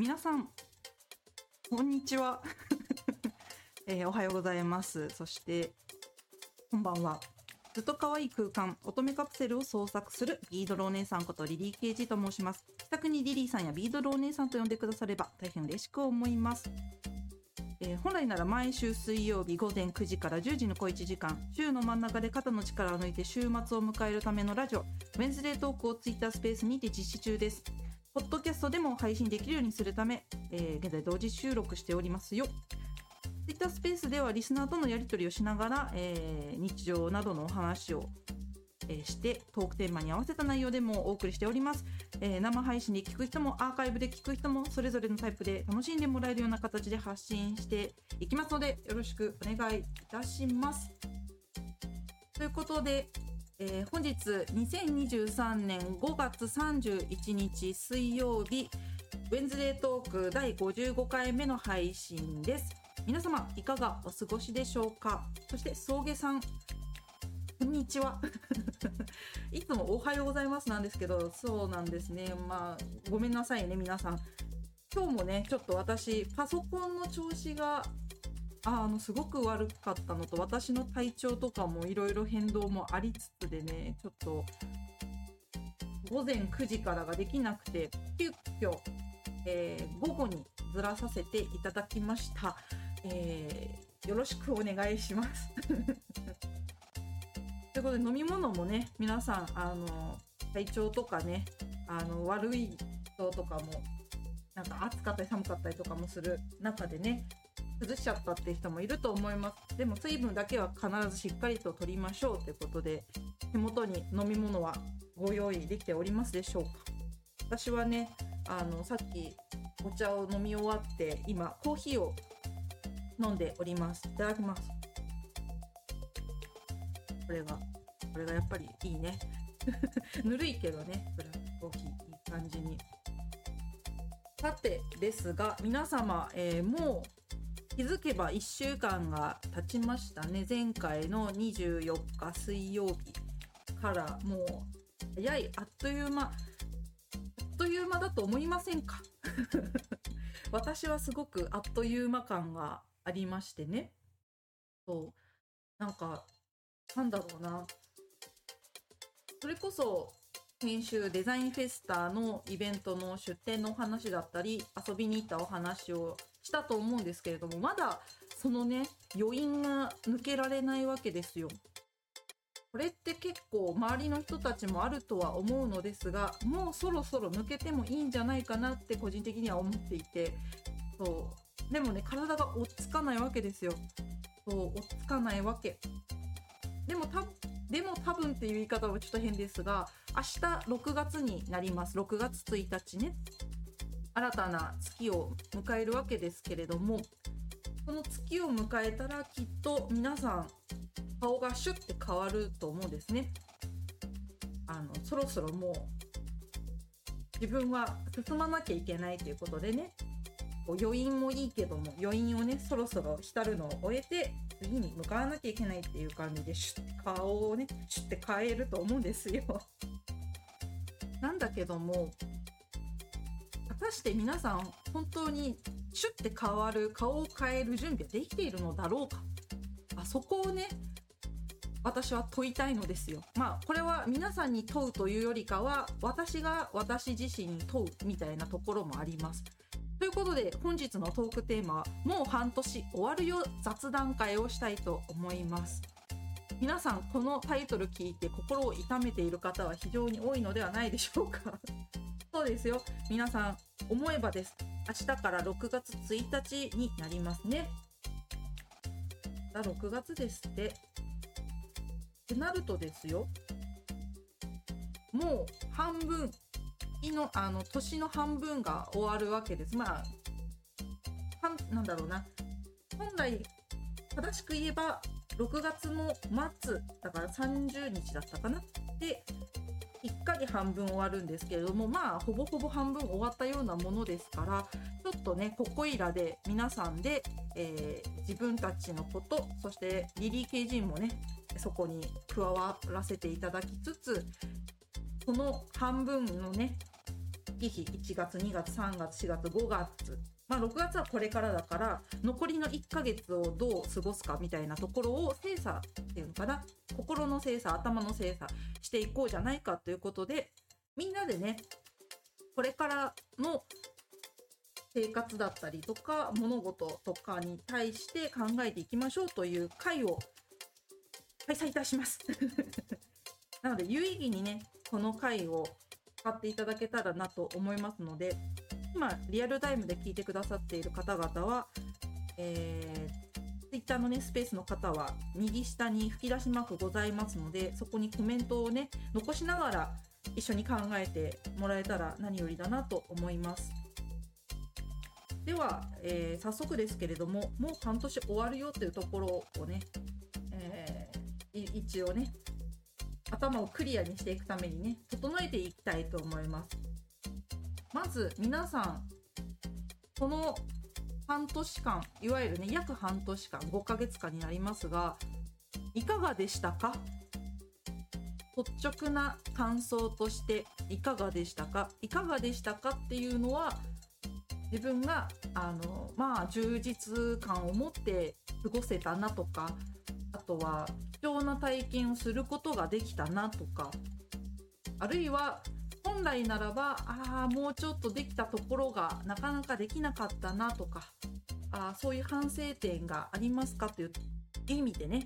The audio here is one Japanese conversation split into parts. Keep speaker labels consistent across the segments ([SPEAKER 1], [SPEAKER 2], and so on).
[SPEAKER 1] 皆さんこんにちは、えー、おはようございます。そしてこんばんは。ずっと可愛い空間乙女カプセルを創作するビードルお姉さんことリリー・ケージと申します。自宅にリリーさんやビードルお姉さんと呼んでくだされば大変嬉しく思います。えー、本来なら毎週水曜日午前9時から10時の小1時間週の真ん中で肩の力を抜いて週末を迎えるためのラジオウェンズデートークをツイッタースペースにて実施中です。ポッドキャストでも配信できるようにするため、えー、現在同時収録しておりますよ。ツイッタースペースではリスナーとのやり取りをしながら、えー、日常などのお話をえしてトークテーマに合わせた内容でもお送りしております、えー、生配信で聞く人もアーカイブで聞く人もそれぞれのタイプで楽しんでもらえるような形で発信していきますのでよろしくお願いいたします。ということで、えー、本日2023年5月31日水曜日ウェンズデートーク第55回目の配信です皆様いかがお過ごしでしょうか？そして送迎さんこんにちは。いつもおはようございますなんですけど、そうなんですね。まあ、ごめんなさいね、皆さん。今日もね、ちょっと私、パソコンの調子が、あの、すごく悪かったのと、私の体調とかもいろいろ変動もありつつでね、ちょっと、午前9時からができなくて、急遽、えー、午後にずらさせていただきました。えー、よろしくお願いします。ということで飲み物もね皆さんあの体調とかねあの悪い人とかもなんか暑かったり寒かったりとかもする中でね崩しちゃったって人もいると思います。でも水分だけは必ずしっかりと取りましょうということで手元に飲み物はご用意できておりますでしょうか？私はねあのさっきお茶を飲み終わって今コーヒーを飲んでおります。いただきます。これがこれがやっぱりいいね。ぬるいけどねブラックコーヒーいい感じに。さてですが皆様、えー、もう気づけば1週間が経ちましたね。前回の24日水曜日からもう早い。あっという間。あっという間だと思いませんか？私はすごくあっという間感がありましてね。そう。なんかなんだろうな。それこそ、編集デザインフェスタのイベントの出展のお話だったり、遊びに行ったお話をしたと思うんですけれども、まだそのね、余韻が抜けられないわけですよ。これって結構周りの人たちもあるとは思うのですが、もうそろそろ抜けてもいいんじゃないかなって個人的には思っていて、そう。でもね、体が追っつかないわけですよ。そう、追っつかないわけ。でもたでも多分っていう言い方はちょっと変ですが明日6月になります6月1日ね新たな月を迎えるわけですけれどもこの月を迎えたらきっと皆さん顔がシュッて変わると思うんですね。あのそろそろもう自分は進まなきゃいけないということでねこう余韻もいいけども余韻をねそろそろ浸るのを終えて次に向かわなきゃいけないっていう感じでシュッて顔をねシュッて変えると思うんですよ。なんだけどもたして皆さん本当にシュッて変わる顔を変える準備はできているのだろうかあそこをね私は問いたいのですよ。まあこれは皆さんに問うというよりかは私が私自身に問うみたいなところもあります。ということで本日のトークテーマはもう半年終わるよ雑談会をしたいと思います皆さんこのタイトル聞いて心を痛めている方は非常に多いのではないでしょうかそうですよ皆さん思えばです明日から6月1日になりますねだ6月ですってってなるとですよもう半分のあの年の半分が終わるわけです。まあ、なんだろうな。本来、正しく言えば、6月の末、だから30日だったかな。で、きっかり半分終わるんですけれども、まあ、ほぼほぼ半分終わったようなものですから、ちょっとね、ここいらで皆さんで、えー、自分たちのこと、そしてリリー・ケイジンもね、そこに加わらせていただきつつ、この半分のね、月日1月2月3月4月5月まあ6月はこれからだから残りの1ヶ月をどう過ごすかみたいなところを精査っていうのかな。心の精査頭の精査していこうじゃないかということでみんなでねこれからの生活だったりとか物事とかに対して考えていきましょうという会を開催いたします。なので有意義にねこの回を使っていただけたらなと思いますので今リアルタイムで聞いてくださっている方々は、えー、Twitter のねスペースの方は右下に吹き出しマークございますのでそこにコメントをね残しながら一緒に考えてもらえたら何よりだなと思います。では、えー、早速ですけれどももう半年終わるよというところをね、えー、一応ね頭をクリアにしていくためにね整えていきたいと思いますまず皆さんこの半年間いわゆるね約半年間5ヶ月間になりますがいかがでしたか？率直な感想としていかがでしたか？いかがでしたかっていうのは自分があのまあ充実感を持って過ごせたなとかあとは貴重な体験をすることができたなとかあるいは本来ならばああもうちょっとできたところがなかなかできなかったなとかあそういう反省点がありますかという意味でね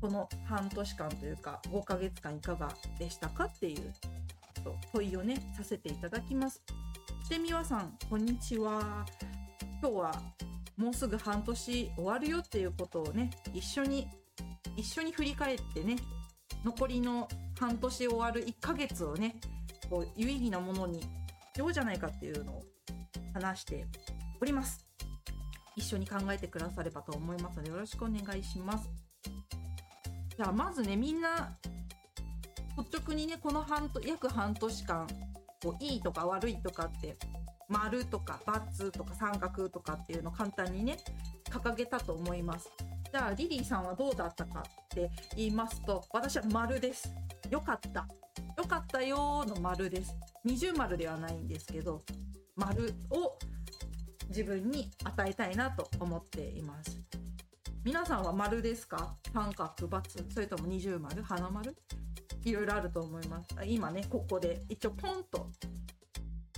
[SPEAKER 1] この半年間というか5ヶ月間いかがでしたかっていう問いをねさせていただきます。してみわさんこんにちは。今日はもうすぐ半年終わるよっていうことをね一緒に一緒に振り返ってね残りの半年終わる1ヶ月をねこう有意義なものにしようじゃないかっていうのを話しております。一緒に考えてくださればと思いますのでよろしくお願いします。じゃあまずねみんな率直にねこの半約半年間こういいとか悪いとかって丸とか×とか三角とかっていうのを簡単にね掲げたと思います。じゃあリリーさんはどうだったかって言いますと私は丸です。よかった。よかったよの丸です。二重丸ではないんですけど丸を自分に与えたいなと思っています。皆さんは丸ですか？三角×それとも二重丸？花丸？いろいろあると思います。今ねここで一応ポンと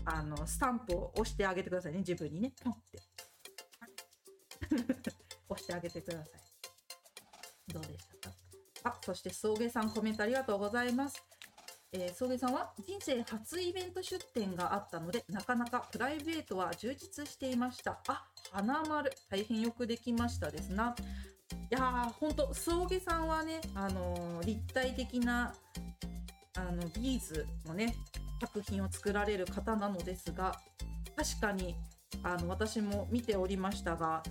[SPEAKER 1] あのスタンプを押してあげてくださいね。自分にね。ポンって。押してあげてください。どうでしたか？あ、そして送迎さんコメントありがとうございます。えー、送迎さんは人生初イベント出店があったので、なかなかプライベートは充実していました。あ、花丸、大変よくできましたですな。いやー、ほんと、送迎さんはね、あのー、立体的な、あの、ビーズのね、作品を作られる方なのですが、確かに、あの、私も見ておりましたが、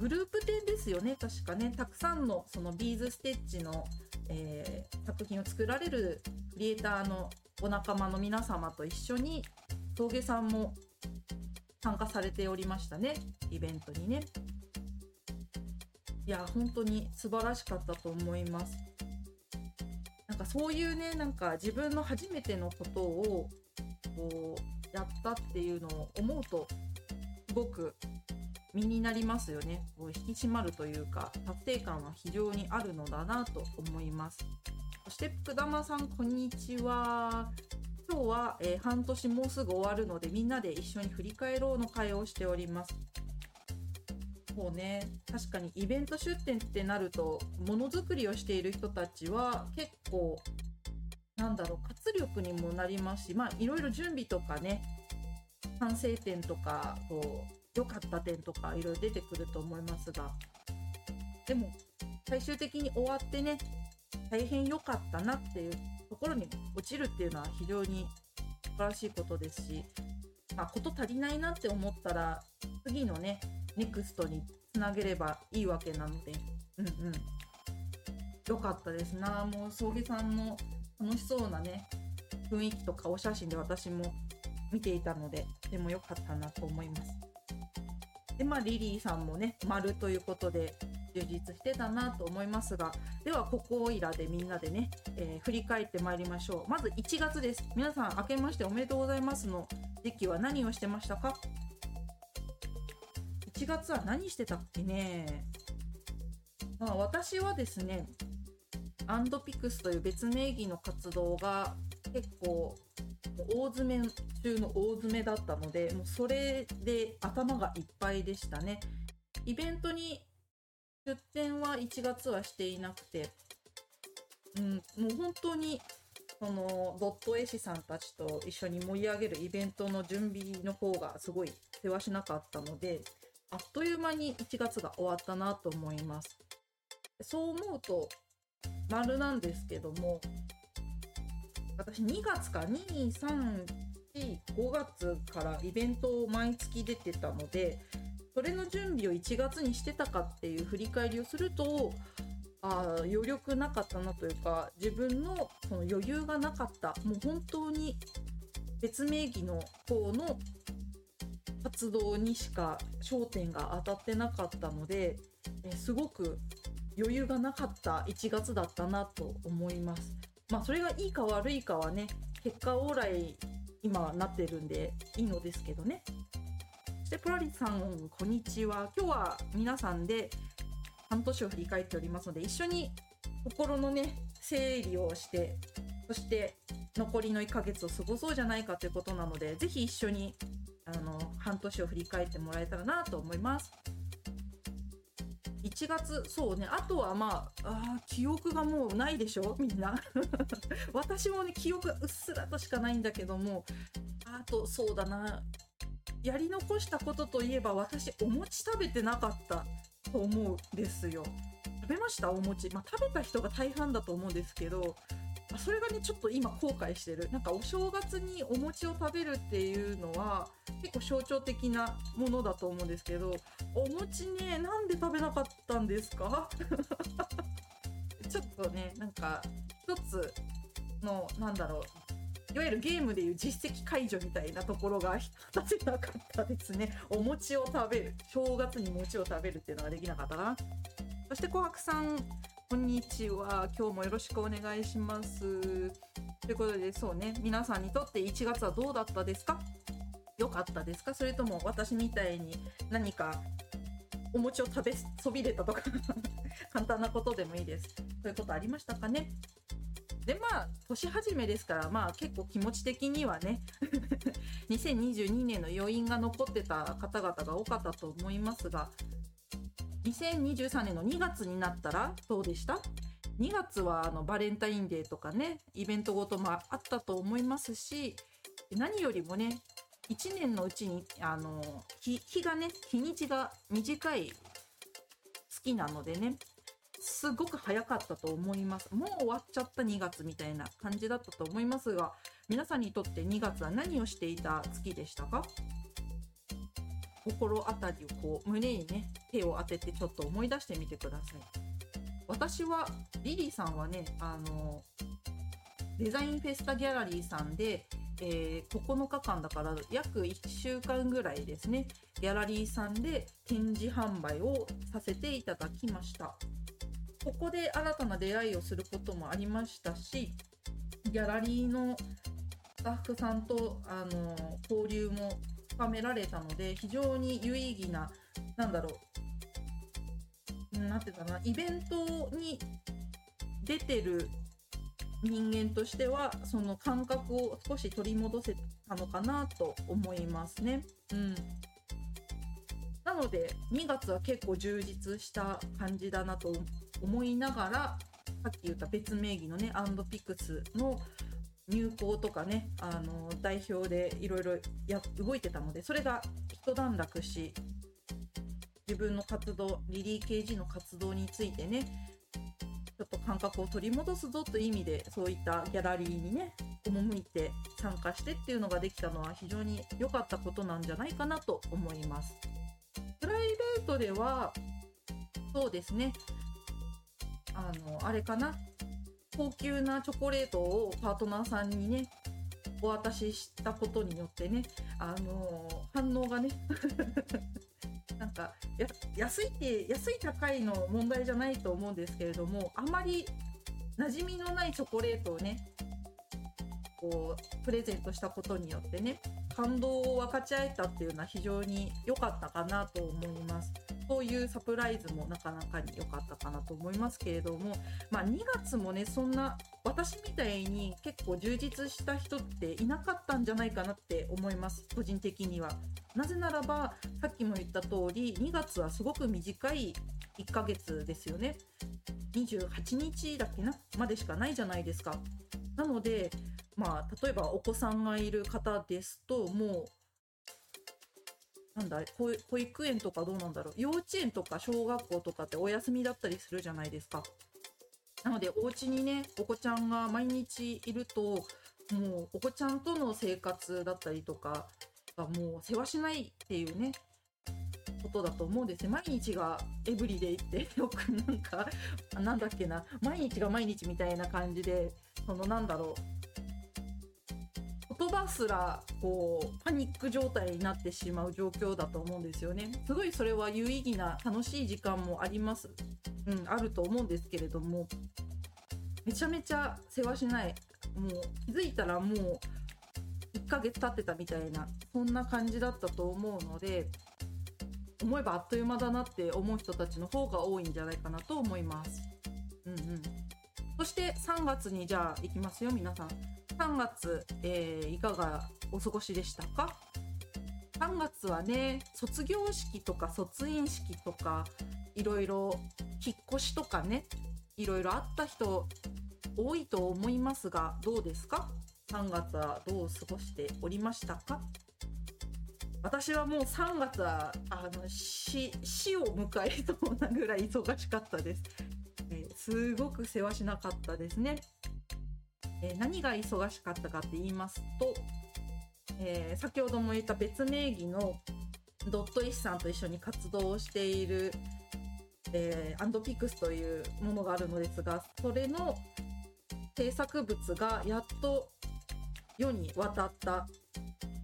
[SPEAKER 1] グループ展ですよね確かねたくさんのそのビーズステッチの、えー、作品を作られるクリエイターのお仲間の皆様と一緒に峠さんも参加されておりましたね。イベントにね。いや本当に素晴らしかったと思います。なんかそういうねなんか自分の初めてのことをこうやったっていうのを思うとすごく身になりますよね。こう引き締まるというか達成感は非常にあるのだなと思います。そして福玉さんこんにちは。今日は、えー、半年もうすぐ終わるのでみんなで一緒に振り返ろうの会をしております。そうね確かにイベント出店ってなるとものづくりをしている人たちは結構なんだろう活力にもなりますしまあいろいろ準備とかね反省点とかこう良かった点とかいろいろ出てくると思いますが。でも最終的に終わってね大変良かったなっていうところに落ちるっていうのは非常に素晴らしいことですし、まあ、こと足りないなって思ったら次のねネクストにつなげればいいわけなので。うんうん。良かったですな。もう葬儀さんの楽しそうなね雰囲気とかお写真で私も見ていたのでとても良かったなと思います。でまあリリーさんもね丸ということで充実してたなと思いますがではここいらでみんなでね、えー、振り返ってまいりましょう。まず1月です。皆さん明けましておめでとうございますの時期は何をしてましたか？1月は何してたっけね？まあ私はですねアンドピクスという別名義の活動が結構大詰め中の大詰めだったのでもうそれで頭がいっぱいでしたね。イベントに出店は1月はしていなくて、うん、もう本当にそのドット絵師さんたちと一緒に盛り上げるイベントの準備の方がすごい世話しなかったのであっという間に1月が終わったなと思います。そう思うと丸なんですけども私2月か2345月からイベントを毎月出てたのでそれの準備を1月にしてたかっていう振り返りをするとあ余力なかったなというか自分のその余裕がなかったもう本当に別名義の方の活動にしか焦点が当たってなかったのでえすごく余裕がなかった1月だったなと思います。まあそれがいいか悪いかはね結果往来今なってるんでいいのですけどね。そしてプラリさんこんにちは。今日は皆さんで半年を振り返っておりますので一緒に心のね整理をしてそして残りの1ヶ月を過ごそうじゃないかということなのでぜひ一緒にあの半年を振り返ってもらえたらなと思います。7月そうね。あとはまああ記憶がもうないでしょ？みんな。私もね記憶がうっすらとしかないんだけども。あとそうだな。やり残したことといえば私お餅食べてなかったと思うんですよ。食べました？お餅、まあ、食べた人が大半だと思うんですけど。それがねちょっと今後悔してるなんかお正月にお餅を食べるっていうのは結構象徴的なものだと思うんですけどお餅ねなんで食べなかったんですか？ちょっとねなんか一つのなんだろういわゆるゲームでいう実績解除みたいなところが果たせなかったですね。お餅を食べる。正月に餅を食べるっていうのができなかったな。そして琥珀さん、こんにちは。今日もよろしくお願いします。ということで、そうね、皆さんにとって1月はどうだったですか？良かったですか？それとも私みたいに何かお餅を食べそびれたとか 簡単なことでもいいです。そういうことありましたかね？でまあ年始めですからまあ結構気持ち的にはね 2022年の余韻が残ってた方々が多かったと思いますが2023年の2月になったらどうでした？2月はあのバレンタインデーとかねイベントごともあったと思いますし何よりもね1年のうちにあの日日がね日にちが短い好きなのでねすごく早かったと思います。もう終わっちゃった2月みたいな感じだったと思いますが皆さんにとって2月は何をしていた月でしたか？心当たりをこう胸にね手を当ててちょっと思い出してみてください。私はリリーさんはねあのデザインフェスタギャラリーさんで、えー、9日間だから約1週間ぐらいですねギャラリーさんで展示販売をさせていただきました。ここで新たな出会いをすることもありましたしギャラリーのスタッフさんとあの交流も深められたので非常に有意義ななんだろうなんていうかなイベントに出てる人間としてはその感覚を少し取り戻せたのかなと思いますね。うん、なので2月は結構充実した感じだなと思いながらさっき言った別名義のねアンドピクスの入校とかねあの代表でいろいろ動いてたのでそれが一段落し自分の活動リリー KG の活動についてねちょっと感覚を取り戻すぞという意味でそういったギャラリーにね赴いて参加してっていうのができたのは非常に良かったことなんじゃないかなと思います。プライベートではそうですねあのあれかな高級なチョコレートをパートナーさんにねお渡ししたことによってねあの反応がね なんか安いって安い高いの問題じゃないと思うんですけれどもあまり馴染みのないチョコレートをねこうプレゼントしたことによってね感動を分かち合えたっていうのは非常に良かったかなと思います。そういうサプライズもなかなかに良かったかなと思いますけれども、まあ、2月もねそんな私みたいに結構充実した人っていなかったんじゃないかなって思います個人的には。なぜならばさっきも言った通り2月はすごく短い1ヶ月ですよね。28日だっけなまでしかないじゃないですか。なのでまあ例えばお子さんがいる方ですともうなんだ保育園とかどうなんだろう。幼稚園とか小学校とかってお休みだったりするじゃないですか。なのでお家にねお子ちゃんが毎日いるともうお子ちゃんとの生活だったりとかがもう世話しないっていうねことだと思うんですね。毎日がエブリデイって よくなんかなんだっけな。毎日が毎日みたいな感じでそのなんだろう。すらこうパニック状態になってしまう状況だと思うんですよね。すごいそれは有意義な楽しい時間もあります。うんあると思うんですけれども。めちゃめちゃ世話しない。もう気づいたらもう1ヶ月経ってたみたいなそんな感じだったと思うので思えばあっという間だなって思う人たちの方が多いんじゃないかなと思います。うんうん。そして3月にじゃあいきますよ皆さん。3月、えー、いかがお過ごしでしたか？3月はね卒業式とか卒園式とかいろいろ引っ越しとかねいろいろあった人多いと思いますがどうですか？3月はどう過ごしておりましたか？私はもう3月はあの死死を迎えそうなぐらい忙しかったです、えー、すごく世話しなかったですね。え、何が忙しかったかって言いますと、えー、先ほども言った別名義のドットイシさんと一緒に活動をしている、えー、アンドピクスというものがあるのですがそれの制作物がやっと世に渡った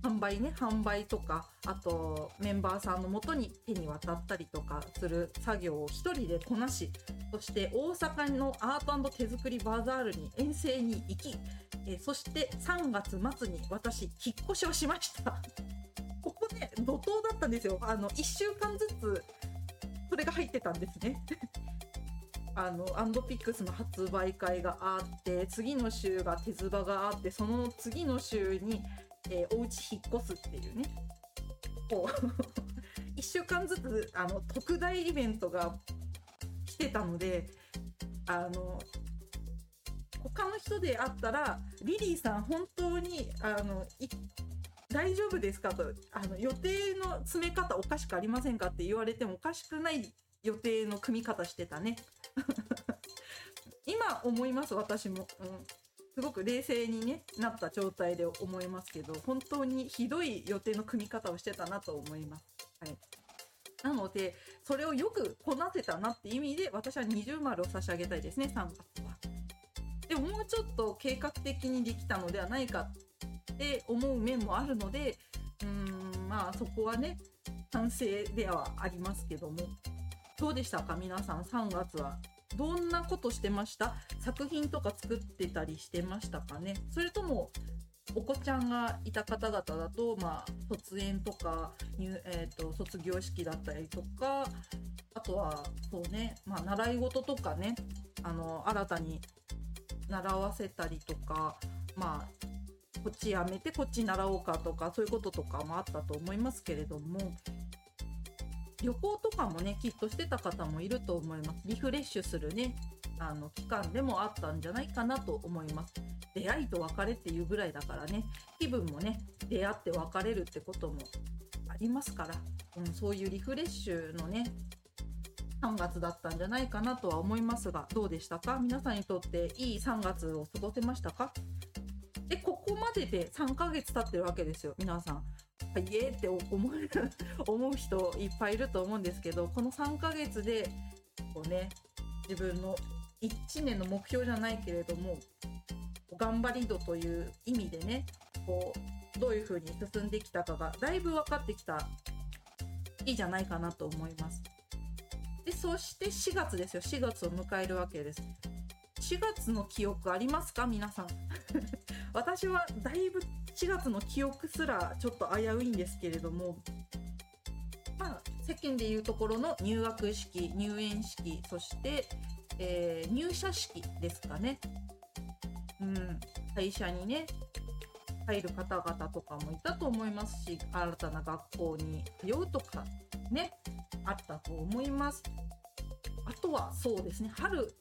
[SPEAKER 1] 販売ね販売とかあとメンバーさんのもとに手に渡ったりとかする作業を1人でこなしそして大阪のアート手作りバザールに遠征に行き、え、そして3月末に私引っ越しをしました。ここね怒涛だったんですよ。あの1週間ずつそれが入ってたんですね。あのアンドピックスの発売会があって次の週が手ズバがあってその次の週にえー、お家引っ越すっていうね。こう 1週間ずつあの特大イベントが来てたのであの他の人であったらリリーさん本当にあの大丈夫ですかとあの予定の詰め方おかしくありませんかって言われてもおかしくない予定の組み方してたね。今思います私も、うん、すごく冷静に、ね、なった状態で思いますけど本当にひどい予定の組み方をしてたなと思います。はい、なのでそれをよくこなせたなって意味で私は20丸を差し上げたいですね3月は。でももうちょっと計画的にできたのではないかって思う面もあるのでうーんまあそこはね反省ではありますけどもどうでしたか？皆さん3月はどんなことしてました？作品とか作ってたりしてましたかね？それともお子ちゃんがいた方々だと、まあ、卒園とか、えーと、卒業式だったりとかあとはそうね、まあ、習い事とかねあの新たに習わせたりとかまあこっちやめてこっち習おうかとかそういうこととかもあったと思いますけれども旅行とかもねきっとしてた方もいると思います。リフレッシュするねあの期間でもあったんじゃないかなと思います。出会いと別れっていうぐらいだからね気分もね出会って別れるってこともありますから、うん、そういうリフレッシュのね3月だったんじゃないかなとは思いますがどうでしたか？皆さんにとっていい3月を過ごせましたか？でここまでで3ヶ月経ってるわけですよ皆さん。イエーって思う思う人いっぱいいると思うんですけどこの3ヶ月でこうね自分の1年の目標じゃないけれども頑張り度という意味でねこうどういう風に進んできたかがだいぶ分かってきたきじゃないかなと思います。で、そして4月ですよ。4月を迎えるわけです。4月の記憶ありますか？皆さん。私はだいぶ4月の記憶すらちょっと危ういんですけれども、まあ、世間でいうところの入学式、入園式、そして、えー入社式ですかね。うん、会社にね、入る方々とかもいたと思いますし、新たな学校に通うとかね、あったと思います。あとはそうですね、春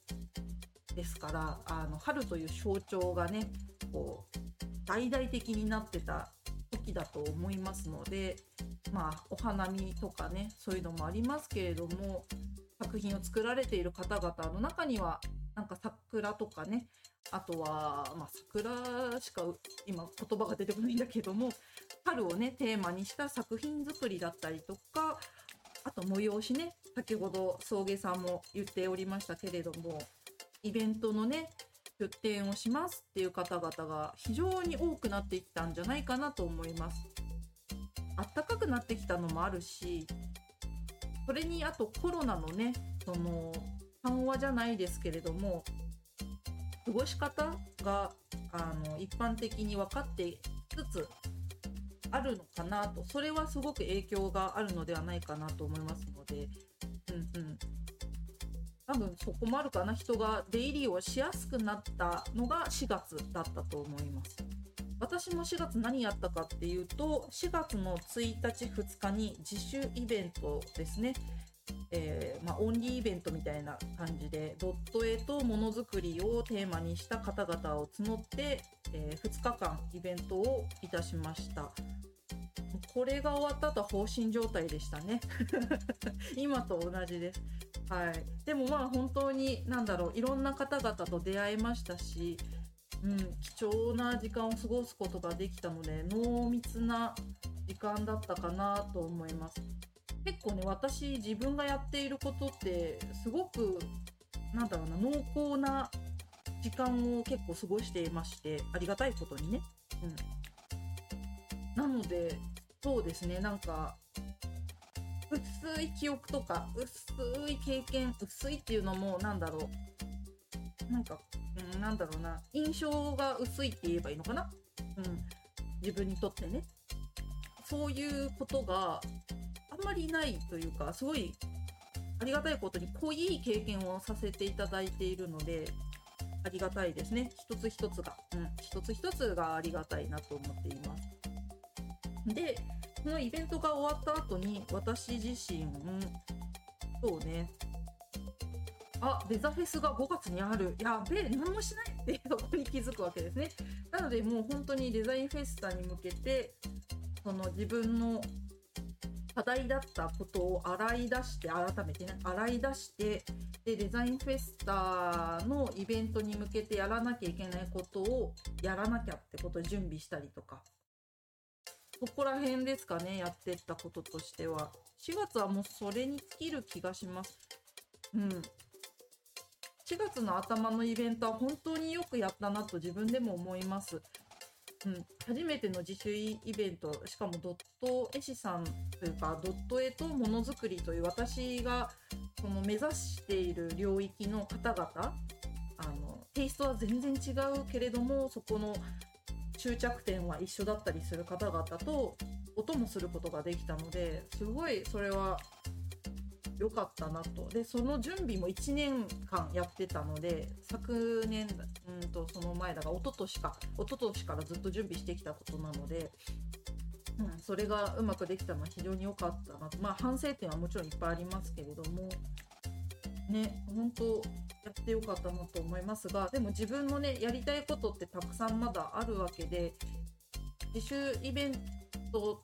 [SPEAKER 1] ですから、あの春という象徴がね、こう、大々的になってた時だと思いますので、まあ、お花見とかね、そういうのもありますけれども、作品を作られている方々の中には、なんか桜とかね、あとは、まあ、桜しか今言葉が出てこないんだけども、春をね、テーマにした作品作りだったりとか、あと催しね、先ほど送迎さんも言っておりましたけれども、イベントのね、出展をしますっていう方々が非常に多くなってきたんじゃないかなと思います。あったかくなってきたのもあるし、それにあとコロナのね、その緩和じゃないですけれども、過ごし方があの一般的に分かってつつあるのかなと、それはすごく影響があるのではないかなと思いますので、多分そこもあるかな。人が出入りをしやすくなったのが4月だったと思います。私も4月何やったかっていうと4月の1日2日に自主イベントですね。えーまあ、オンリーイベントみたいな感じでドット絵とものづくりをテーマにした方々を募って、え2日間イベントをいたしました。これが終わった後は放心状態でしたね。今と同じです。はい、でもまあ本当に何だろういろんな方々と出会えましたし、うん、貴重な時間を過ごすことができたので濃密な時間だったかなと思います。結構ね私自分がやっていることってすごくなんだろうな濃厚な時間を結構過ごしていましてありがたいことにね、うん、なのでそうですねなんか薄い記憶とか薄い経験薄いっていうのもなんだろう。なんか、うん、なんだろうな。印象が薄いって言えばいいのかな、うん、自分にとってね。そういうことがあんまりないというかすごいありがたいことに濃い経験をさせていただいているのでありがたいですね。一つ一つが、うん、一つ一つがありがたいなと思っています。でこのイベントが終わった後に私自身そうね。あデザフェスが5月にある。やべえ何もしないって そこに気づくわけですね。なのでもう本当にデザインフェスタに向けてその自分の課題だったことを洗い出して改めてね洗い出してでデザインフェスタのイベントに向けてやらなきゃいけないことをやらなきゃってことを準備したりとか。そこら辺ですかねやってったこととしては。4月はもうそれに尽きる気がします。うん。4月の頭のイベントは本当によくやったなと自分でも思います。うん、初めての自主イベントしかもドット絵師さんというかドット絵とものづくりという私がその目指している領域の方々あのテイストは全然違うけれどもそこの終着点は一緒だったりする方々と音もすることができたのですごいそれは良かったなと。でその準備も1年間やってたので昨年うんとその前だが一昨年か。一昨年からずっと準備してきたことなので、うん、それがうまくできたのは非常に良かったなと。まあ反省点はもちろんいっぱいありますけれどもね本当ってよかったなと思いますがでも自分のねやりたいことってたくさんまだあるわけで自主イベント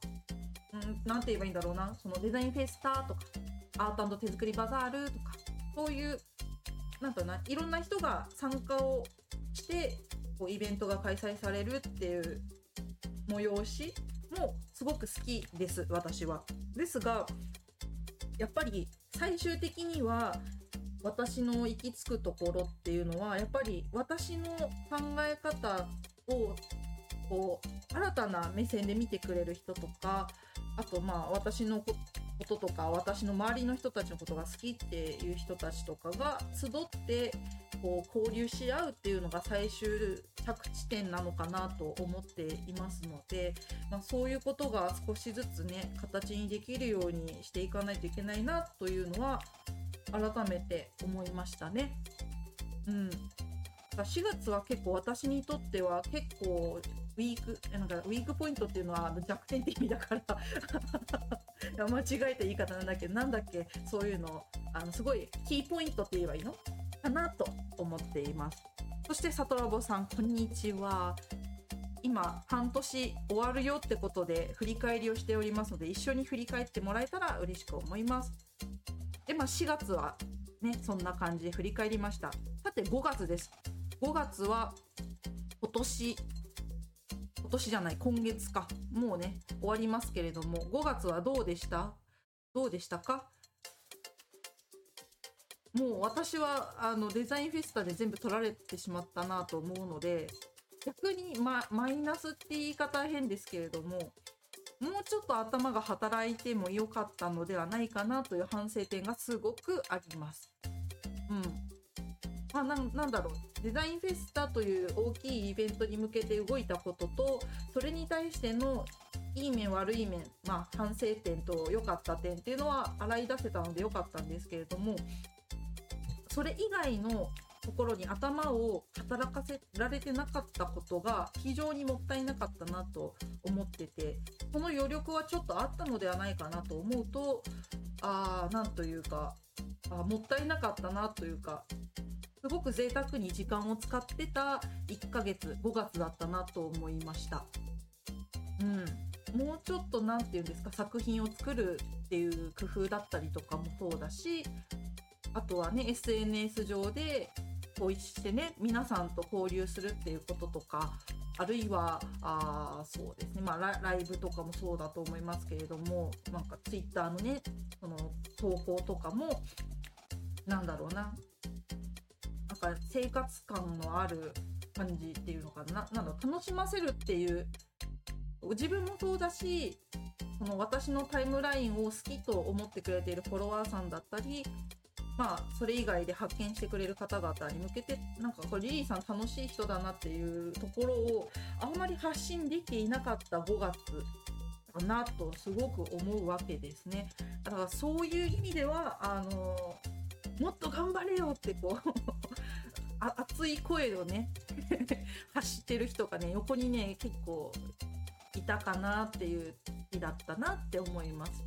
[SPEAKER 1] うん、なんて言えばいいんだろうなそのデザインフェスタとかアート手作りバザールとかそういうなんだろうないろんな人が参加をしてこうイベントが開催されるっていう催しもすごく好きです私は。ですがやっぱり最終的には私の行き着くところっていうのはやっぱり私の考え方をこう新たな目線で見てくれる人とかあとまあ私のこととか私の周りの人たちのことが好きっていう人たちとかが集ってこう交流し合うっていうのが最終着地点なのかなと思っていますので、まあ、そういうことが少しずつね形にできるようにしていかないといけないなというのは改めて思いましたね。うん。4月は結構私にとっては結構ウィークなんかウィークポイントっていうのは弱点って意味だから。間違えた言い方なんだけどなんだっけそういうの。あのすごいキーポイントって言えばいいの？かなと思っています。そして里ラボさんこんにちは。今半年終わるよってことで振り返りをしておりますので一緒に振り返ってもらえたら嬉しく思います。でまあ4月はねそんな感じで振り返りました。さて5月です。5月は今年。今年じゃない今月か。もうね終わりますけれども。5月はどうでした？どうでしたか？もう私はあのデザインフェスタで全部取られてしまったなと思うので逆に、ま、マイナスって言い方変ですけれどももうちょっと頭が働いてもよかったのではないかなという反省点がすごくあります。うんまあ、なんだろうデザインフェスタという大きいイベントに向けて動いたこととそれに対してのいい面悪い面、まあ、反省点と良かった点っていうのは洗い出せたので良かったんですけれどもそれ以外のところに頭を働かせられてなかったことが非常にもったいなかったなと思っててその余力はちょっとあったのではないかなと思うとああなんというかあもったいなかったなというかすごく贅沢に時間を使ってた1ヶ月5月だったなと思いました。うん、もうちょっと何て言うんですか作品を作るっていう工夫だったりとかもそうだしあとはね SNS 上でこうしてね皆さんと交流するっていうこととかあるいはあそうですね、まあ、ライブとかもそうだと思いますけれどもなんか Twitter のねその投稿とかもなんだろうななんか生活感のある感じっていうのかななんだ楽しませるっていう自分もそうだしその私のタイムラインを好きと思ってくれているフォロワーさんだったりまあ、それ以外で発見してくれる方々に向けてなんかこれリリーさん楽しい人だなっていうところをあんまり発信できていなかった5月かなとすごく思うわけですね。だからそういう意味ではあのもっと頑張れよってこう 熱い声をね 走ってる人がね横にね結構いたかなっていう日だったなって思います。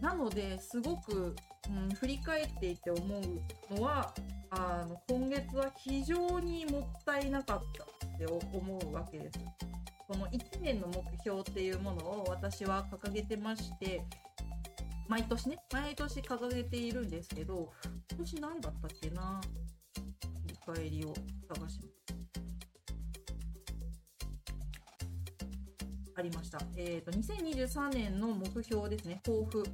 [SPEAKER 1] なのですごくうん、振り返っていて思うのはあの今月は非常にもったいなかったって思うわけです。この1年の目標っていうものを私は掲げてまして毎年ね毎年掲げているんですけど今年何だったっけな？振り返りを探します。ありました。えっ、ー、と、2023年の目標ですね、抱負。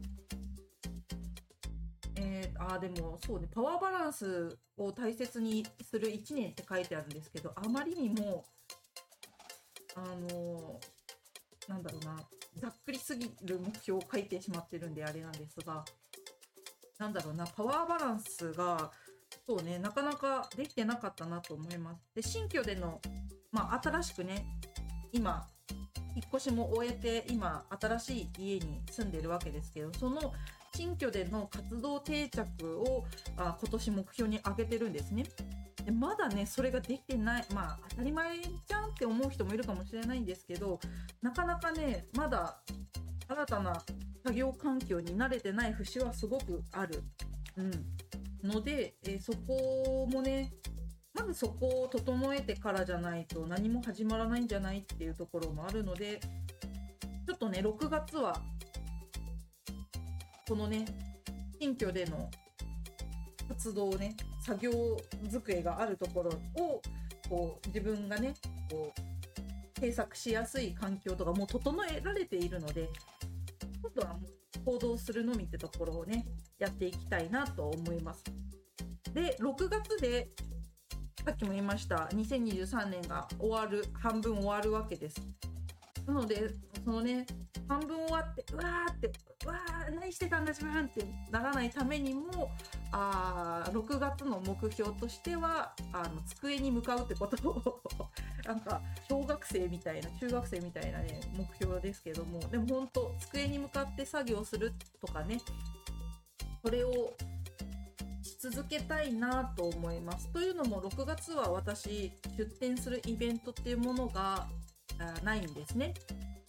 [SPEAKER 1] えー、あでもそうねパワーバランスを大切にする1年って書いてあるんですけどあまりにもあのー、なんだろうなざっくりすぎる目標を書いてしまってるんであれなんですがなんだろうなパワーバランスがそうねなかなかできてなかったなと思います。で新居での、まあ、新しくね今引っ越しも終えて今新しい家に住んでるわけですけどその新居での活動定着をあ今年目標に挙げてるんですね。でまだねそれができてないまあ当たり前じゃんって思う人もいるかもしれないんですけどなかなかねまだ新たな作業環境に慣れてない節はすごくある。うん、ので、えー、そこもねまずそこを整えてからじゃないと何も始まらないんじゃないっていうところもあるのでちょっとね6月はこのね新居での活動ね作業机があるところをこう自分がねこう制作しやすい環境とかもう整えられているので今度は行動するのみってところをねやっていきたいなと思います。で6月でさっきも言いました2023年が終わる半分終わるわけです。なのでそのね半分終わってうわーってうわー何してたんだ自分ってならないためにもあ6月の目標としてはあの机に向かうってことを なんか小学生みたいな中学生みたいなね目標ですけどもでも本当机に向かって作業するとかねそれをし続けたいなと思います。というのも6月は私出店するイベントっていうものがないんですね。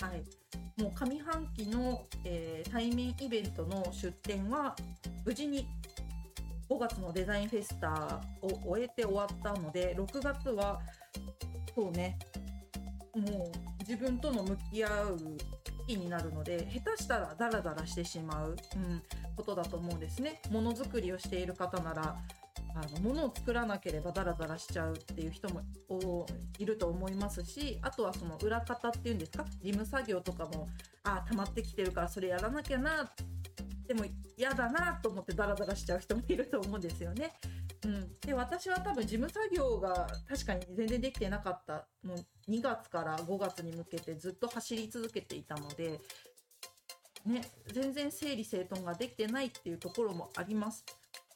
[SPEAKER 1] はい、もう上半期の、えー、対面イベントの出店は無事に5月のデザインフェスタを終えて終わったので6月はそうねもう自分との向き合う期になるので下手したらダラダラしてしまう、うん、ことだと思うんですね。ものづくりをしている方ならあの物を作らなければダラダラしちゃうっていう人もいると思いますしあとはその裏方っていうんですか？事務作業とかもああ溜まってきてるからそれやらなきゃなでも嫌だなと思ってダラダラしちゃう人もいると思うんですよね。うん、で私は多分事務作業が確かに全然できてなかったもう2月から5月に向けてずっと走り続けていたので、ね、全然整理整頓ができてないっていうところもあります。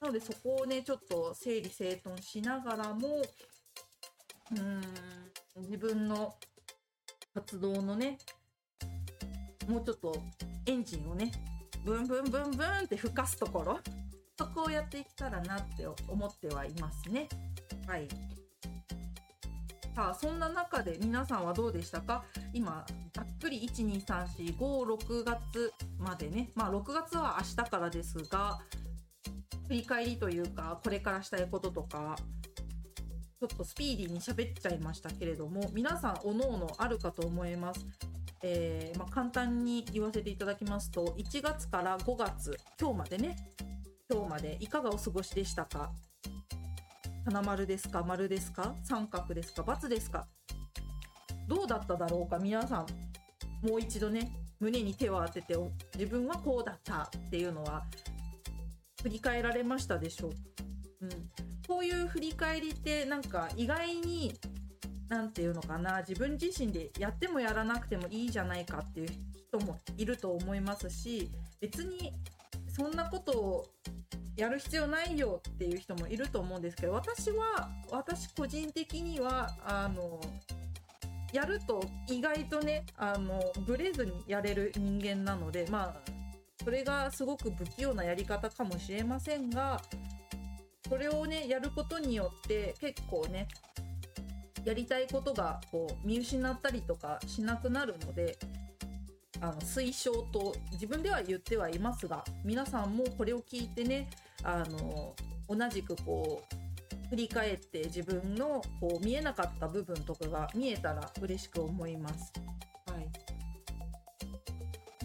[SPEAKER 1] なのでそこをねちょっと整理整頓しながらもうん自分の活動のねもうちょっとエンジンをねブンブンブンブンって吹かすところそこをやっていけたらなって思ってはいますね。はい。さあ、そんな中で皆さんはどうでしたか？今、ざっくり1、2、3、4、5、6月までね。まあ、6月は明日からですが、振り返りというか、これからしたいこととか、ちょっとスピーディーに喋っちゃいましたけれども、皆さん、おのおのあるかと思います。えー、まあ、簡単に言わせていただきますと、1月から5月、今日までね、今日までいかがお過ごしでしたか？花丸ですか？丸ですか？三角ですか×ですか？どうだっただろうか？皆さんもう一度ね胸に手を当てて自分はこうだったっていうのは振り返られましたでしょう、うん、こういう振り返りってなんか意外に何て言うのかな。自分自身でやってもやらなくてもいいじゃないかっていう人もいると思いますし別にそんなことをやる必要ないよっていう人もいると思うんですけど私は私個人的にはあのやると意外とねあのブレずにやれる人間なのでまあそれがすごく不器用なやり方かもしれませんがそれをねやることによって結構ねやりたいことがこう見失ったりとかしなくなるのであの推奨と自分では言ってはいますが皆さんもこれを聞いてねあの同じくこう振り返って自分のこう見えなかった部分とかが見えたら嬉しく思います。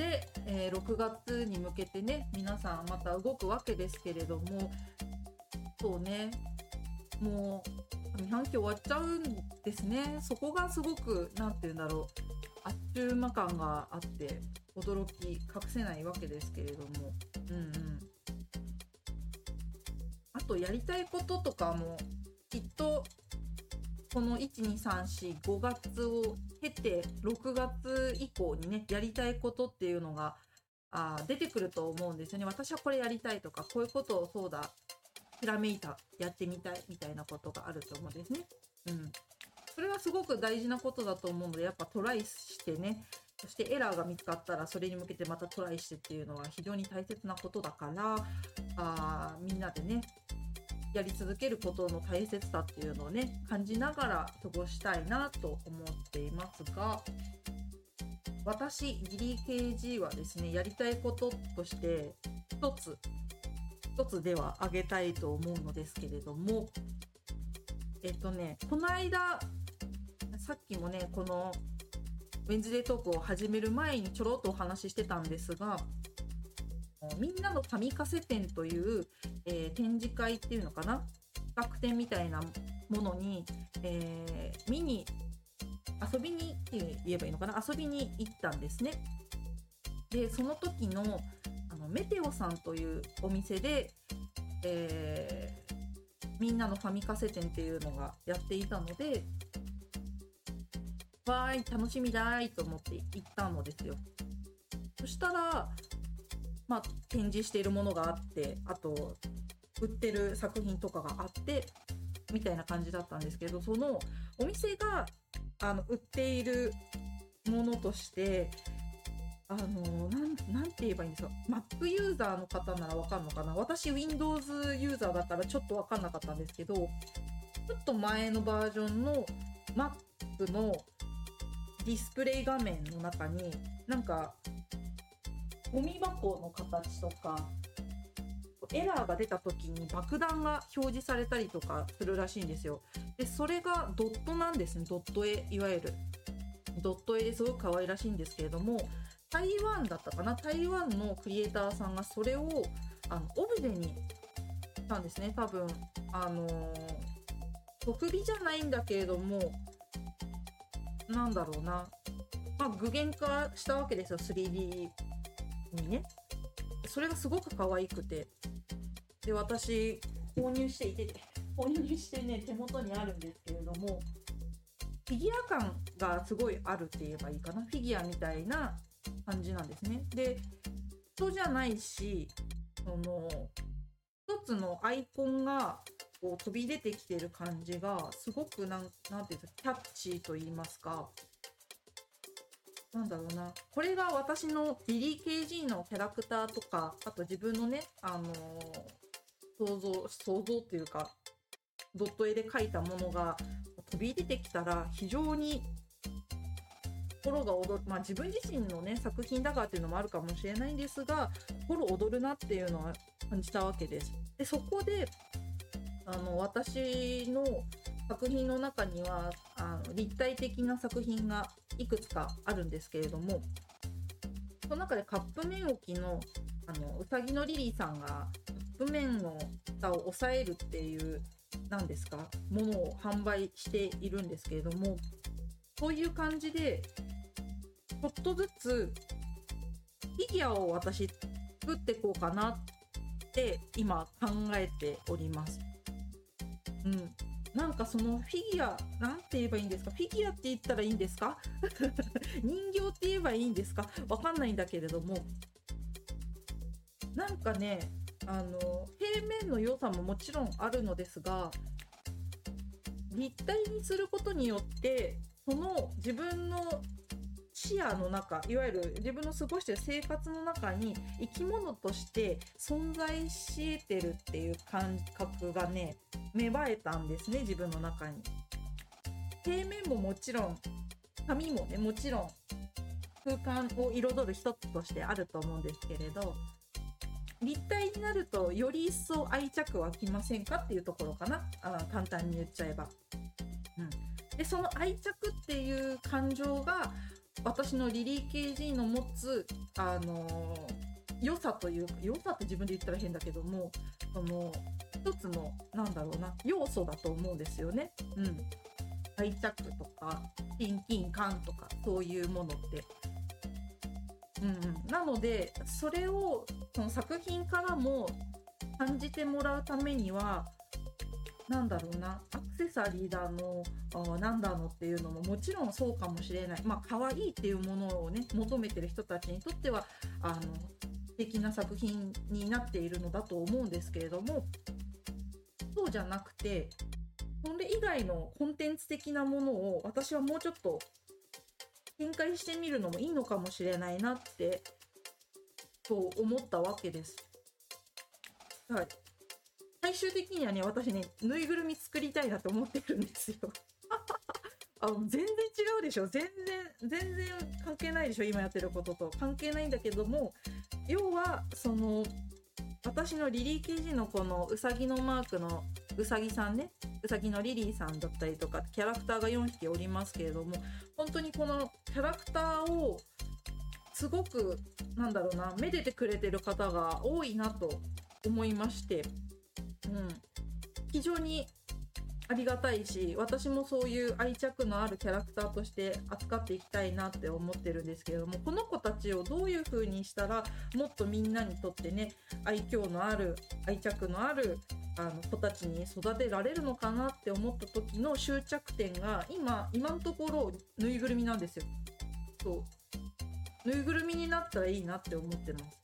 [SPEAKER 1] で、えー、6月に向けてね皆さんまた動くわけですけれどもそうねもう上半期終わっちゃうんですね。そこがすごく何て言うんだろうあっちゅう間感があって驚き隠せないわけですけれども。うんうん。あとやりたいこととかもきっとこの12345月を経て6月以降にねやりたいことっていうのがあ出てくると思うんですよね私はこれやりたいとかこういうことをそうだひらめいたやってみたいみたいなことがあると思うんですね。うん、それはすごく大事なことだと思うのでやっぱトライしてねそしてエラーが見つかったらそれに向けてまたトライしてっていうのは非常に大切なことだからあみんなでねやり続けることの大切さっていうのをね感じながら過ごしたいなと思っていますが私ギリ KG はですねやりたいこととして一つ一つでは挙げたいと思うのですけれどもえっとねこの間さっきもねこのウェンズデートークを始める前にちょろっとお話ししてたんですがみんなの神カセ展という、えー、展示会っていうのかな？企画展みたいなものに、えー、見に遊びにって言えばいいのかな？遊びに行ったんですね。でその時のあのメテオさんというお店で、えー、みんなのファミカセ展っていうのがやっていたのでわーい楽しみだーいと思って行ったのですよ。そしたらまあ展示しているものがあってあと売ってる作品とかがあってみたいな感じだったんですけどそのお店があの売っているものとしてあのなんて言えばいいんですか？Mac ユーザーの方ならわかるのかな？私 Windows ユーザーだったらちょっとわかんなかったんですけどちょっと前のバージョンの Mac のディスプレイ画面の中になんかゴミ箱の形とかエラーが出た時に爆弾が表示されたりとかするらしいんですよ。でそれがドットなんですね。ドット絵いわゆる。ドット絵ですごく可愛らしいんですけれども台湾だったかな？台湾のクリエイターさんがそれをあのオブジェにしたんですね。多分あのー、特美じゃないんだけれどもなんだろうな、まあ、具現化したわけですよ。3D にね。それがすごく可愛くて。で私購入していて購入してね手元にあるんですけれどもフィギュア感がすごいあるって言えばいいかな。フィギュアみたいな感じなんですね。で人じゃないしその一つのアイコンがこう飛び出てきてる感じがすごくなんなんていうんですかキャッチーと言いますか。なんだろうなこれが私のリリー KG のキャラクターとかあと自分のねあのー、想像想像っていうかドット絵で描いたものが飛び出てきたら非常に心が踊るまあ自分自身のね作品だからっていうのもあるかもしれないんですが心躍るなっていうのは感じたわけです。でそこであの私の作品の中にはあの立体的な作品がいくつかあるんですけれどもその中でカップ麺置きのあのうさぎのリリーさんがカップ麺の蓋を押さえるっていう何ですかものを販売しているんですけれどもそういう感じでちょっとずつフィギュアを私作っていこうかなって今考えております。うん、なんかそのフィギュア、なんて言えばいいんですか？フィギュアって言ったらいいんですか？人形って言えばいいんですか？わかんないんだけれども、なんかね、あの、平面の良さももちろんあるのですが、立体にすることによって、その自分の視野の中いわゆる自分の過ごしてる生活の中に生き物として存在し得てるっていう感覚がね芽生えたんですね自分の中に。平面ももちろん紙もねもちろん空間を彩る一つとしてあると思うんですけれど立体になるとより一層愛着湧きませんかっていうところかな？あ簡単に言っちゃえば。うん、でその愛着っていう感情が私のリリー KG の持つ、あのー、良さというか、良さって自分で言ったら変だけども、その、一つの、なんだろうな、要素だと思うんですよね。うん。愛着とか、親近感とか、そういうものって。うんうん。なので、それを、その作品からも感じてもらうためには、なんだろうな、アクセサリーだの、あなんだのっていうのももちろんそうかもしれない。まあ、可愛いっていうものをね、求めてる人たちにとっては、あの、素敵な作品になっているのだと思うんですけれども、そうじゃなくて、それ以外のコンテンツ的なものを私はもうちょっと展開してみるのもいいのかもしれないなって、と思ったわけです。はい。最終的にはね、私ね、ぬいぐるみ作りたいなと思ってるんですよ。あ全然違うでしょ全然、全然関係ないでしょ今やってることと。関係ないんだけども、要は、その、私のリリー KG のこのうさぎのマークのうさぎさんね、うさぎのリリーさんだったりとか、キャラクターが4匹おりますけれども、本当にこのキャラクターを、すごく、なんだろうな、めでてくれてる方が多いなと思いまして、非常にありがたいし私もそういう愛着のあるキャラクターとして扱っていきたいなって思ってるんですけれどもこの子たちをどういう風にしたらもっとみんなにとってね愛嬌のある愛着のあるあの子たちに育てられるのかなって思った時の終着点が今今のところぬいぐるみなんですよ。そうぬいぐるみになったらいいなって思ってます。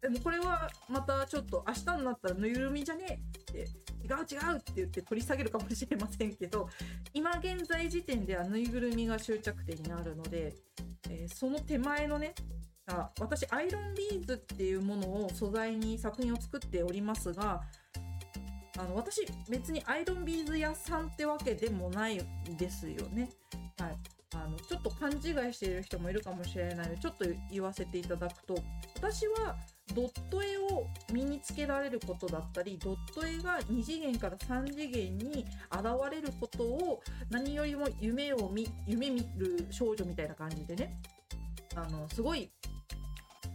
[SPEAKER 1] でもこれはまたちょっと明日になったらぬいぐるみじゃねえって違う違うって言って取り下げるかもしれませんけど今現在時点ではぬいぐるみが終着点になるので、えー、その手前のねあ私アイロンビーズっていうものを素材に作品を作っておりますがあの私別にアイロンビーズ屋さんってわけでもないですよね。はいあのちょっと勘違いしている人もいるかもしれないのでちょっと言わせていただくと私はドット絵を身につけられることだったりドット絵が2次元から3次元に現れることを何よりも夢を見夢見る少女みたいな感じでねあのすごい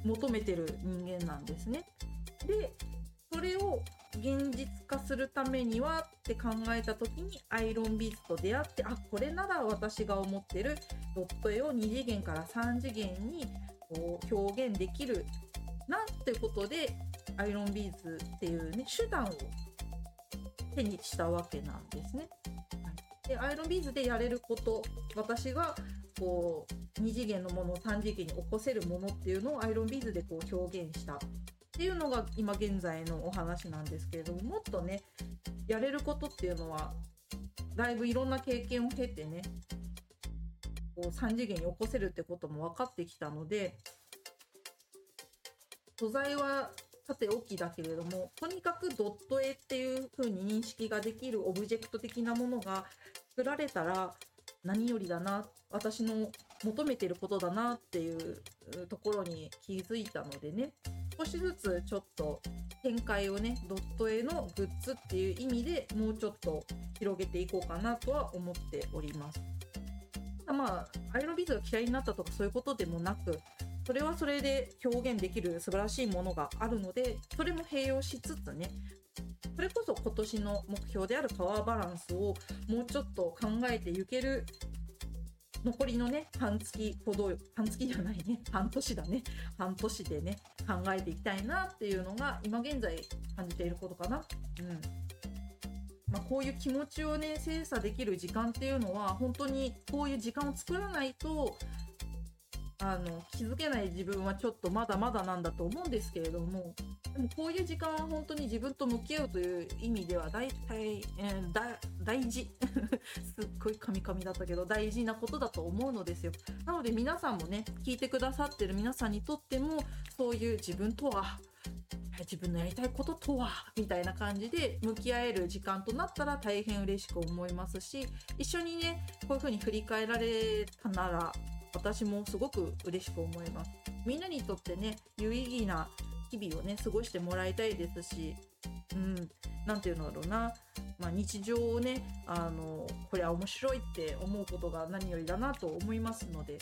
[SPEAKER 1] 求めてる人間なんですね。でそれを現実化するためにはって考えた時にアイロンビーズと出会ってあこれなら私が思ってるドット絵を2次元から3次元にこう表現できるなんてことでアイロンビーズっていうね手段を手にしたわけなんですね。でアイロンビーズでやれること私がこう2次元のものを3次元に起こせるものっていうのをアイロンビーズでこう表現したっていうのが今現在のお話なんですけれどももっとねやれることっていうのはだいぶいろんな経験を経てねこう3次元に起こせるってことも分かってきたので素材はさておきだけれどもとにかくドット絵っていう風に認識ができるオブジェクト的なものが作られたら何よりだな私の求めてることだなっていうところに気づいたのでね。少しずつちょっと展開をねドット絵のグッズっていう意味でもうちょっと広げていこうかなとは思っております。まあアイロンビーズが嫌いになったとかそういうことでもなくそれはそれで表現できる素晴らしいものがあるのでそれも併用しつつねそれこそ今年の目標であるパワーバランスをもうちょっと考えていける残りのね半月ほど半月じゃないね。半年だね。半年でね考えていきたいなっていうのが今現在感じていることかな。うん。まあ、こういう気持ちをね精査できる時間っていうのは本当にこういう時間を作らないとあの気づけない自分はちょっとまだまだなんだと思うんですけれどもでもこういう時間は本当に自分と向き合うという意味では大体、えー、だ大事。すっごいカミカミだったけど大事なことだと思うのですよ。なので皆さんもね聞いてくださってる皆さんにとってもそういう自分とは自分のやりたいこととはみたいな感じで向き合える時間となったら大変嬉しく思いますし一緒にねこういう風に振り返られたなら私もすごく嬉しく思います。みんなにとってね有意義な日々をね過ごしてもらいたいですしうん何て言うんだろうな、まあ、日常をねあのこれは面白いって思うことが何よりだなと思いますので、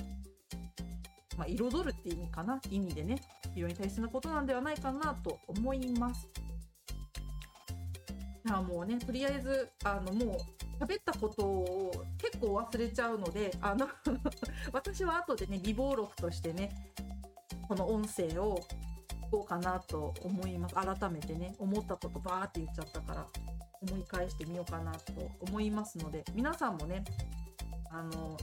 [SPEAKER 1] まあ、彩るって意味かな。意味でね非常に大切なことなんではないかなと思います。じゃあもうねとりあえずあのもう喋ったことを結構忘れちゃうのであの 私は後でね備忘録としてねこの音声をこうかなと思います。改めてね思ったことバーって言っちゃったから思い返してみようかなと思いますので皆さんもねあの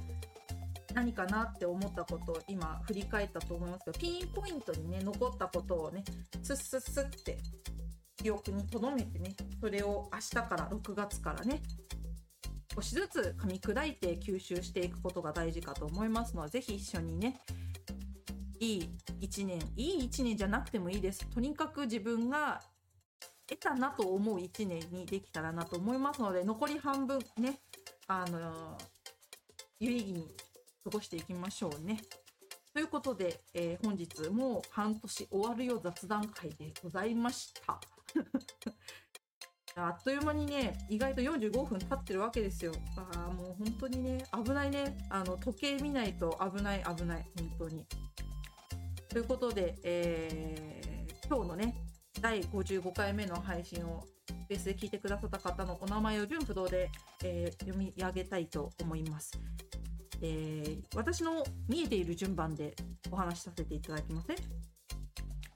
[SPEAKER 1] 何かなって思ったことを今振り返ったと思いますけどピンポイントにね残ったことをねスッスッスッって記憶に留めてねそれを明日から6月からね少しずつ噛み砕いて吸収していくことが大事かと思いますので是非一緒にねいい1年いい1年じゃなくてもいいですとにかく自分が得たなと思う1年にできたらなと思いますので残り半分ねあの有意義に過ごしていきましょうね。ということで、えー、本日もう半年終わるよ雑談会でございました。あっという間にね、意外と45分経ってるわけですよ。ああ、もう本当にね、危ないね。あの、時計見ないと危ない危ない、本当に。ということで、えー、今日のね、第55回目の配信をペースで聞いてくださった方のお名前を順不動で、えー読み上げたいと思います。えー私の見えている順番でお話しさせていただきますね。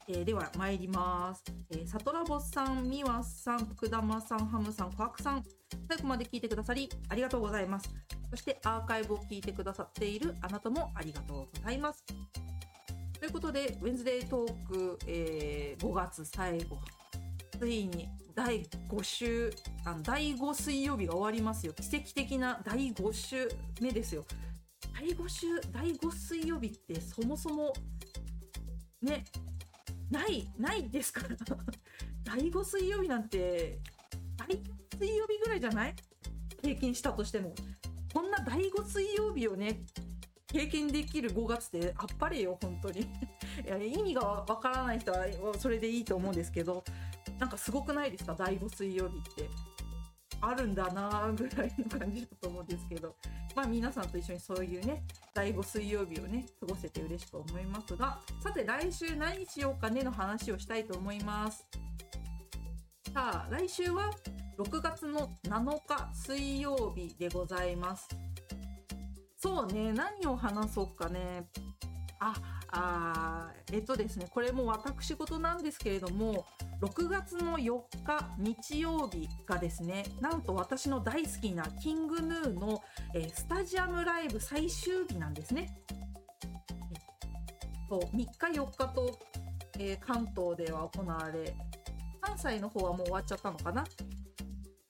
[SPEAKER 1] えーでは参ります。えー、サトラボスさん、ミワさん、くだまさん、ハムさん、コアクさん、最後まで聞いてくださりありがとうございます。そしてアーカイブを聞いてくださっているあなたもありがとうございます。ということで、ウェンズデートーク、えー5月最後、ついに第5週、あの第5水曜日が終わりますよ。奇跡的な第5週目ですよ。第5週、第5水曜日ってそもそも、ね、ない、ないですから。第5水曜日なんて、第5水曜日ぐらいじゃない？経験したとしても。こんな第5水曜日をね、経験できる5月ってあっぱれよ、本当に。いや意味がわからない人はそれでいいと思うんですけど、なんかすごくないですか、第5水曜日って。あるんだなーぐらいの感じだと思うんですけど、まあ皆さんと一緒にそういうね、第5水曜日をね、過ごせて嬉しく思いますが、さて来週何しようかねの話をしたいと思います。さあ、来週は6月の7日水曜日でございます。そうね、何を話そうかね。あ、あえっとですね、これも私事なんですけれども、6月の4日日曜日がですね、なんと私の大好きなキングヌーの、えースタジアムライブ最終日なんですね。そう3日4日と、えー関東では行われ、関西の方はもう終わっちゃったのかな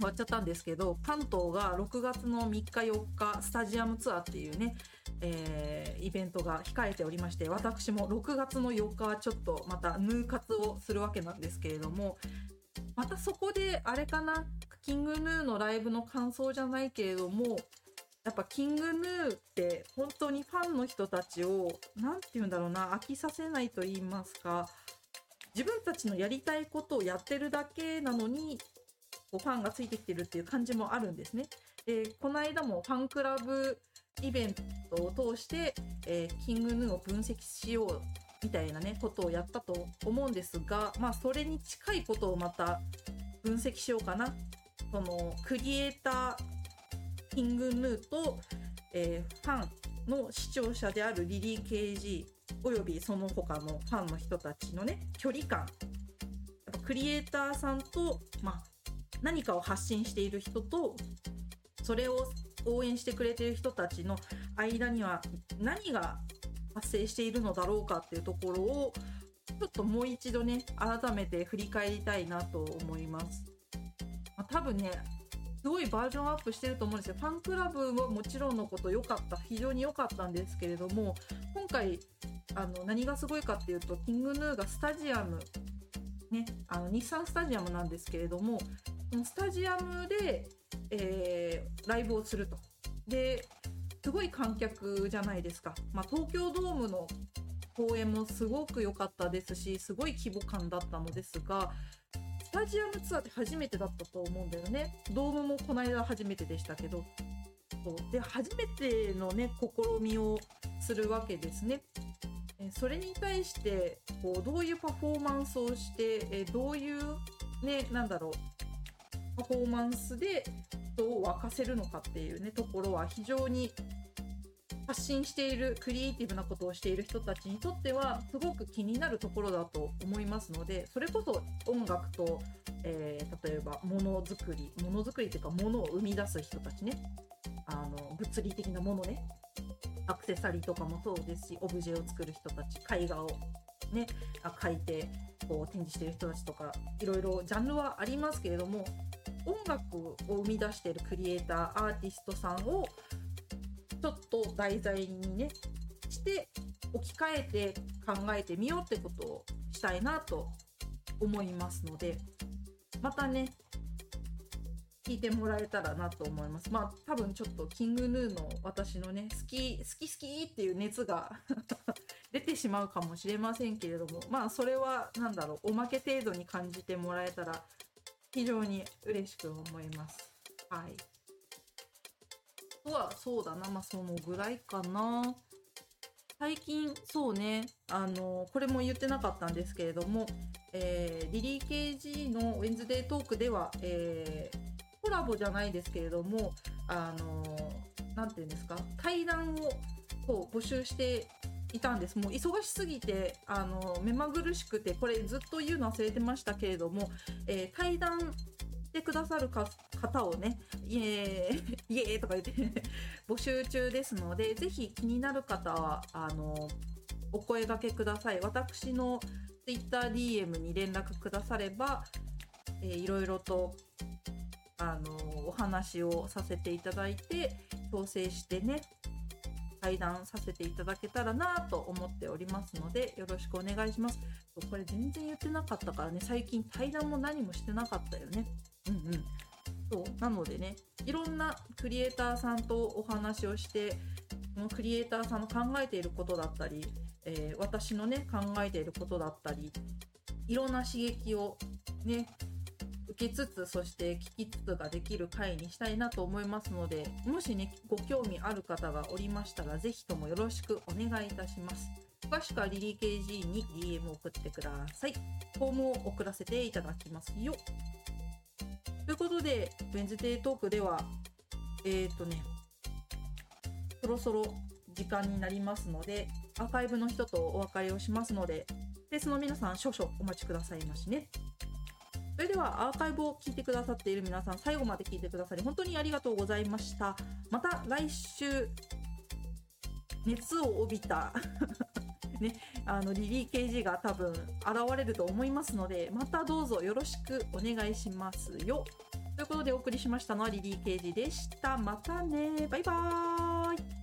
[SPEAKER 1] 終わっちゃったんですけど、関東が6月の3日4日スタジアムツアーっていうね、えーイベントが控えておりまして、私も6月の4日はちょっとまたヌー活をするわけなんですけれども、またそこであれかな、キングヌーのライブの感想じゃないけれども、やっぱキングヌーって本当にファンの人たちを、なんて言うんだろうな、飽きさせないと言いますか、自分たちのやりたいことをやってるだけなのに、こうファンがついてきてるっていう感じもあるんですね。で、この間もファンクラブイベントを通して、えーキングヌーを分析しようみたいなね、ことをやったと思うんですが、まあ、それに近いことをまた分析しようかな。その、クリエイター、キングヌーと、えーファンの視聴者であるリリー・ケージおよびその他のファンの人たちのね、距離感。やっぱクリエイターさんと、まあ、何かを発信している人と、それを応援してくれている人たちの間には何が発生しているのだろうかっていうところを、ちょっともう一度ね、改めて振り返りたいなと思います。まあ多分ね、すごいバージョンアップしてると思うんですよ。ファンクラブももちろんのこと良かった、非常に良かったんですけれども、今回、あの、何がすごいかっていうと、キングヌーがスタジアム、ね、あの、日産スタジアムなんですけれども、スタジアムで、えーライブをすると。で、すごい観客じゃないですか。まあ、東京ドームの公演もすごく良かったですし、すごい規模感だったのですが、スタジアムツアーって初めてだったと思うんだよね。ドームもこの間初めてでしたけど。そうで、初めてのね、試みをするわけですね。えそれに対して、こう、どういうパフォーマンスをして、えどういう、ね、なんだろう、パフォーマンスで人を沸かせるのかっていうね、ところは非常に発信している、クリエイティブなことをしている人たちにとっては、すごく気になるところだと思いますので、それこそ音楽と、えー例えば、ものづくり、ものづくりっていうか、ものを生み出す人たちね、あの、物理的なものね、アクセサリーとかもそうですし、オブジェを作る人たち、絵画をね、あ描いて、こう展示している人たちとか、いろいろジャンルはありますけれども、音楽を生み出しているクリエイター、アーティストさんを、ちょっと題材にね、して、置き換えて考えてみようってことをしたいなと思いますので、またね、聞いてもらえたらなと思います。まあ多分ちょっとキングヌーの私のね、好き、好き好きっていう熱が 出てしまうかもしれませんけれども、まあそれはなんだろう、おまけ程度に感じてもらえたら非常に嬉しく思います。はい。とはそうだな、まあそのぐらいかな。最近そうねあのこれも言ってなかったんですけれども、えー、リリー KG のウェンズデートークでは、えー、コラボじゃないですけれどもあのなんていうんですか？対談をこう募集していたんです。もう忙しすぎてあの目まぐるしくてこれずっと言うの忘れてましたけれども、えー、対談してくださる方をねイエーイ イエーイとか言って 募集中ですのでぜひ気になる方はあのお声がけください。私の TwitterDM に連絡くだされば、えー、いろいろとあのお話をさせていただいて調整してね対談させていただけたらなと思っておりますのでよろしくお願いします。これ全然言ってなかったからね最近対談も何もしてなかったよね。うんうん。そうなのでねいろんなクリエイターさんとお話をしてそのクリエイターさんの考えていることだったり、えー、私のね考えていることだったりいろんな刺激をね受けつつそして聞きつつができる回にしたいなと思いますのでもしねご興味ある方がおりましたら是非ともよろしくお願いいたします。詳しくはリリー KG に DM を送ってください。フォームを送らせていただきますよ。ということでウェンズデートークではえっ、ー、とねそろそろ時間になりますのでアーカイブの人とお別れをしますのでスペースの皆さん少々お待ちくださいましね。それではアーカイブを聞いてくださっている皆さん最後まで聞いてくださり本当にありがとうございました。また来週熱を帯びた ね、あのリリー KG が多分現れると思いますのでまたどうぞよろしくお願いしますよ。ということでお送りしましたのはリリー KG でした。またね。バイバーイ。